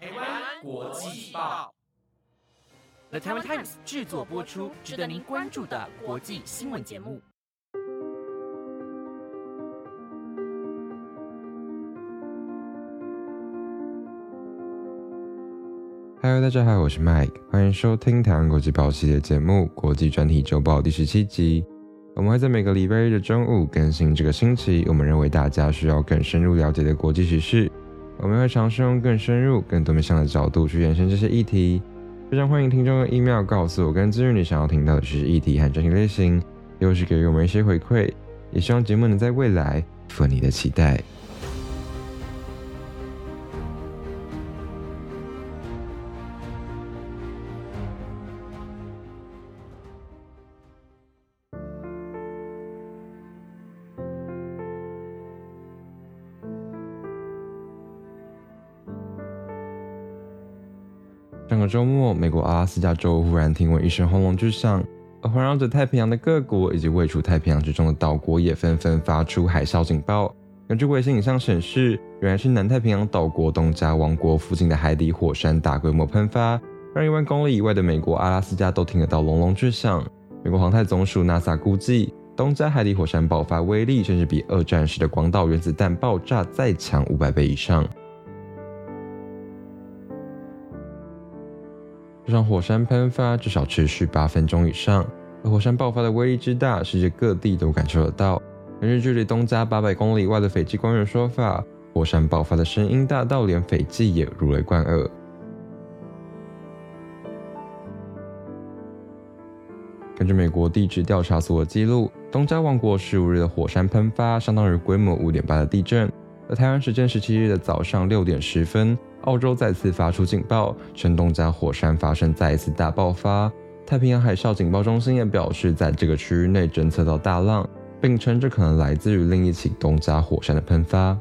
台湾国际报，The Taiwan Times 制作播出，值得您关注的国际新闻节目。Hello，大家好，我是 Mike，欢迎收听台湾国际报系列节目《国际专题周报》第十七集。我们会在每个礼拜日的中午更新这个星期我们认为大家需要更深入了解的国际时事。我们会尝试用更深入、更多面向的角度去延伸这些议题。非常欢迎听众用 email 告诉我跟资讯你想要听到的知识议题和专题类型，又是给予我们一些回馈。也希望节目能在未来符合你的期待。上个周末，美国阿拉斯加州忽然听闻一声轰隆巨响，而环绕着太平洋的各国以及位处太平洋之中的岛国也纷纷发出海啸警报。根据卫星影像显示，原来是南太平洋岛国东加王国附近的海底火山大规模喷发，让一万公里以外的美国阿拉斯加都听得到隆隆巨响。美国航太总署 NASA 估计，东加海底火山爆发威力甚至比二战时的广岛原子弹爆炸再强五百倍以上。火山喷发至少持续八分钟以上，而火山爆发的威力之大，世界各地都感受得到。根据距离东加八百公里外的斐济官员说法，火山爆发的声音大到连斐济也如雷贯耳。根据美国地质调查所的记录，东加王国十五日的火山喷发相当于规模五点八的地震。而台湾时间十七日的早上六点十分。澳洲再次发出警报，称东加火山发生再一次大爆发。太平洋海啸警报中心也表示，在这个区域内侦测到大浪，并称这可能来自于另一起东加火山的喷发。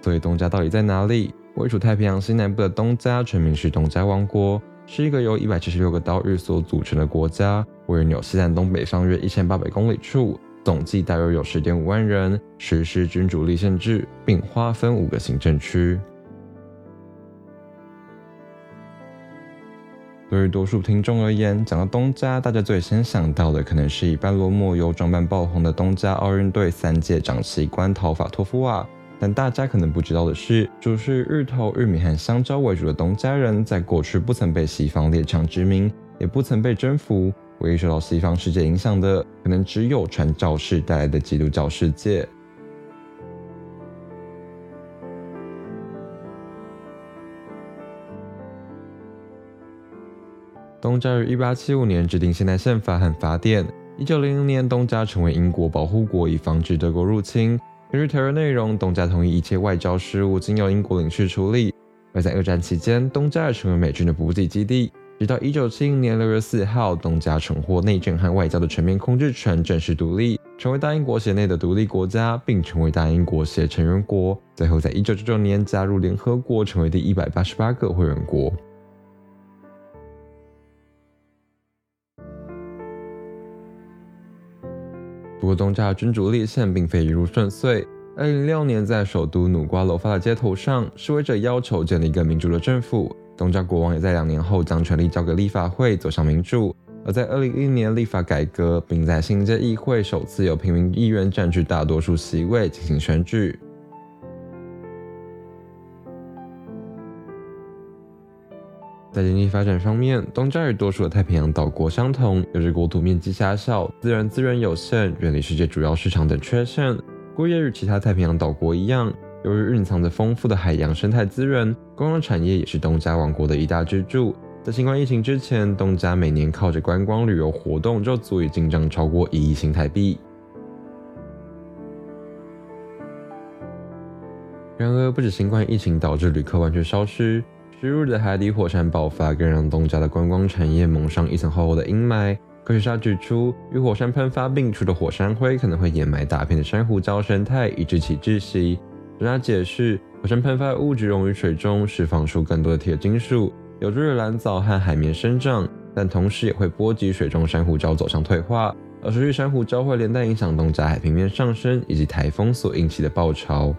所以，东加到底在哪里？位处太平洋西南部的东加，全名是东加王国，是一个由一百七十六个岛屿所组成的国家，位于纽西兰东北方约一千八百公里处。总计大约有十点五万人，实施君主立宪制，并划分五个行政区。对于多数听众而言，讲到东家，大家最先想到的可能是以半裸莫油装扮爆红的东家奥运队三届掌旗官陶法托夫瓦。但大家可能不知道的是，主是日头、玉米和香蕉为主的东家人，在过去不曾被西方列强殖民，也不曾被征服。唯一受到西方世界影响的，可能只有传教士带来的基督教世界。东加于一八七五年制定现代宪法和法典。一九零零年，东加成为英国保护国，以防止德国入侵。根据条约内容，东加同意一切外交事务经由英国领事处理。而在二战期间，东加也成为美军的补给基地。直到一九七零年六月四号，东加重获内政和外交的全面控制权，正式独立，成为大英国协内的独立国家，并成为大英国协成员国。最后，在一九九九年加入联合国，成为第一百八十八个会员国。不过，东家的君主立宪并非一路顺遂。二零零六年，在首都努瓜罗发的街头上，示威者要求建立一个民主的政府。东家国王也在两年后将权力交给立法会，走向民主。而在二零一零年立法改革，并在新界议会首次由平民议员占据大多数席位进行选举。在经济发展方面，东加与多数的太平洋岛国相同，有着国土面积狭小、自然资源有限、远离世界主要市场等缺陷。过也与其他太平洋岛国一样。由于蕴藏着丰富的海洋生态资源，观光产业也是东加王国的一大支柱。在新冠疫情之前，东加每年靠着观光旅游活动就足以进账超过一亿新台币。然而，不止新冠疫情导致旅客完全消失，十日的海底火山爆发更让东加的观光产业蒙上一层厚厚的阴霾。科学家指出，与火山喷发并出的火山灰可能会掩埋大片的珊瑚礁生态，以致其窒息。专家解释，火山喷发物质溶于水中，释放出更多的铁金属，有助于蓝藻和海绵生长，但同时也会波及水中珊瑚礁走向退化，而持续珊瑚礁会连带影响东加海平面上升以及台风所引起的暴潮。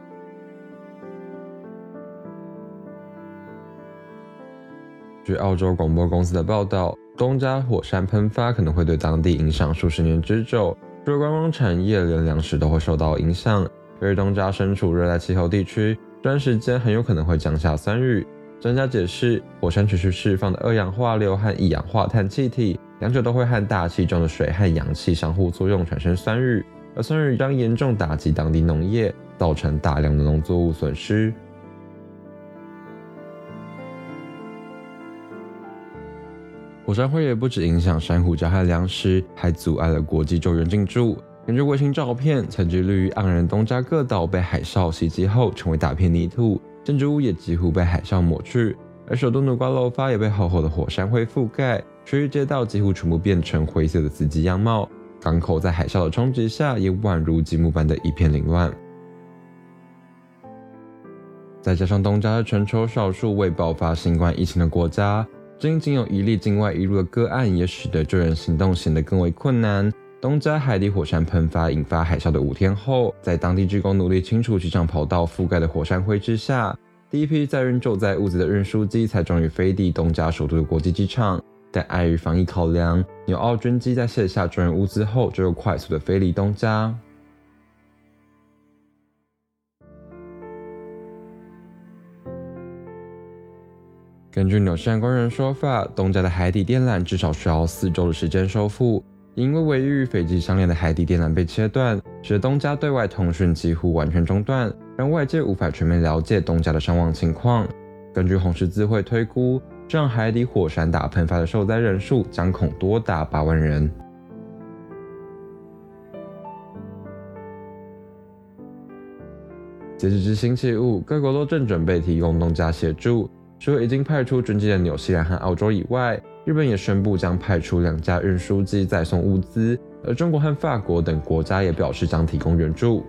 据澳洲广播公司的报道，东加火山喷发可能会对当地影响数十年之久，除了观光产业，连粮食都会受到影响。由于东加身处热带气候地区，这段时间很有可能会降下酸雨。专家解释，火山持续释放的二氧化硫和一氧化碳气体，两者都会和大气中的水和氧气相互作用，产生酸雨，而酸雨将严重打击当地农业，造成大量的农作物损失。火山灰也不止影响珊瑚礁和粮食，还阻碍了国际救援进驻。根据卫星照片，沉积率于盎然东加各岛被海啸袭击后，成为大片泥土，建筑物也几乎被海啸抹去。而首都努瓜洛发也被厚厚的火山灰覆盖，区域街道几乎全部变成灰色的死寂样貌。港口在海啸的冲击下，也宛如积木般的一片凌乱。再加上东加是全球少数未爆发新冠疫情的国家。仅仅有一例境外移入的个案，也使得救援行动显得更为困难。东加海底火山喷发引发海啸的五天后，在当地职工努力清除机场跑道覆盖的火山灰之下，第一批载运救灾物资的运输机才终于飞抵东加首都的国际机场。但碍于防疫考量，纽澳军机在卸下救援物资后，就又快速的飞离东加。根据纽西兰官员说法，东加的海底电缆至少需要四周的时间修复。因为位于斐济相连的海底电缆被切断，使东加对外通讯几乎完全中断，让外界无法全面了解东加的伤亡情况。根据红十字会推估，这样海底火山大喷发的受灾人数将恐多达八万人。截止至星期五，各国都正准备提供东加协助。除了已经派出军机的纽西兰和澳洲以外，日本也宣布将派出两架运输机载送物资，而中国和法国等国家也表示将提供援助。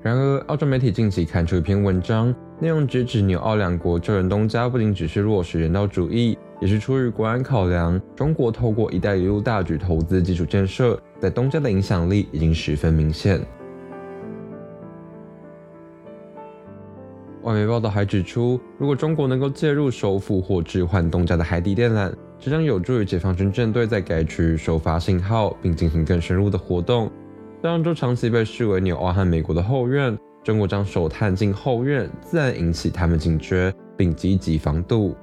然而，澳洲媒体近期刊出一篇文章，内容直指纽澳两国救援东家不仅只是落实人道主义，也是出于国安考量。中国透过“一带一路”大举投资基础建设，在东家的影响力已经十分明显。外媒报道还指出，如果中国能够介入收复或置换东加的海底电缆，这将有助于解放军舰队在该区域收发信号，并进行更深入的活动。这样就长期被视为纽澳和美国的后院，中国将手探进后院，自然引起他们警觉，并积极防堵。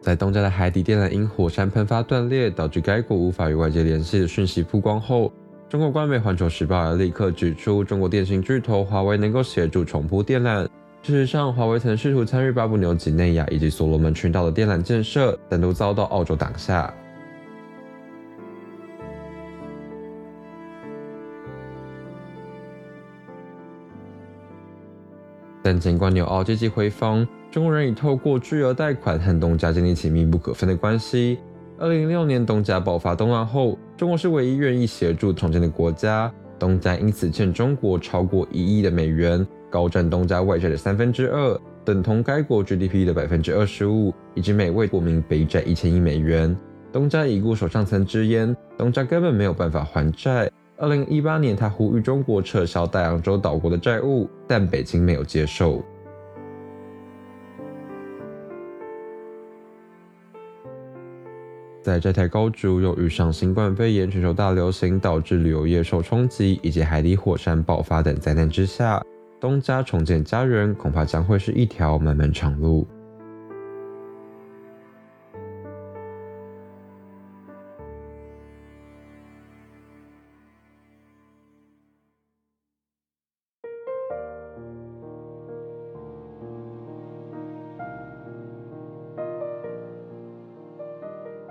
在东加的海底电缆因火山喷发断裂，导致该国无法与外界联系的讯息曝光后。中国官媒《环球时报》立刻指出，中国电信巨头华为能够协助重铺电缆。事实上，华为曾试图参与巴布纽几内亚以及所罗门群岛的电缆建设，但都遭到澳洲挡下。但尽管纽澳积极回防，中国人已透过巨额贷款和东家建立起密不可分的关系。二零零六年东加爆发动乱后，中国是唯一愿意协助重建的国家，东加因此欠中国超过一亿的美元，高占东加外债的三分之二，等同该国 GDP 的百分之二十五，以及每位国民背债一千亿美元。东加已故首相曾直言，东加根本没有办法还债。二零一八年，他呼吁中国撤销大洋洲岛国的债务，但北京没有接受。在债台高筑，又遇上新冠肺炎全球大流行，导致旅游业受冲击，以及海底火山爆发等灾难之下，东家重建家园，恐怕将会是一条漫漫长路。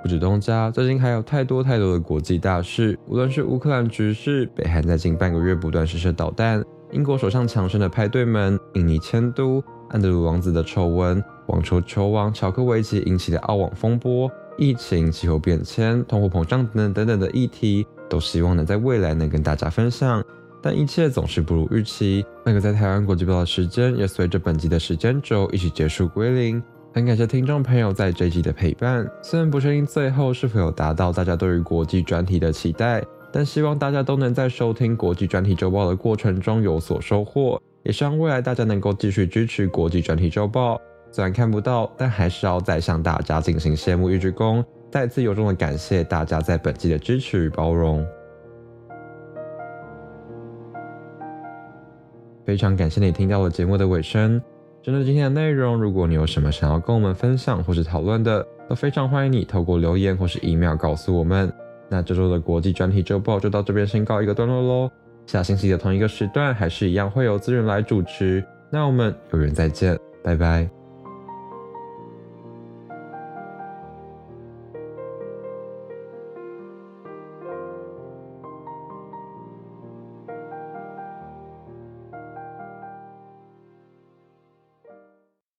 不止东家，最近还有太多太多的国际大事。无论是乌克兰局势、北韩在近半个月不断试射导弹、英国首相强生的派对门、印尼迁都、安德鲁王子的丑闻、网球球王乔科维奇引起的澳网风波、疫情、气候变迁、通货膨胀等等等等的议题，都希望能在未来能跟大家分享。但一切总是不如预期。那个在台湾国际报的时间也随着本集的时间轴一起结束归零。很感谢听众朋友在这集的陪伴，虽然不确定最后是否有达到大家对于国际专题的期待，但希望大家都能在收听国际专题周报的过程中有所收获，也希望未来大家能够继续支持国际专题周报。虽然看不到，但还是要再向大家进行谢幕一鞠躬，再次由衷的感谢大家在本季的支持与包容。非常感谢你听到了节目的尾声。针对今天的内容，如果你有什么想要跟我们分享或是讨论的，都非常欢迎你透过留言或是 email 告诉我们。那这周的国际专题周报就到这边先告一个段落喽。下星期的同一个时段，还是一样会有资源来主持。那我们有缘再见，拜拜。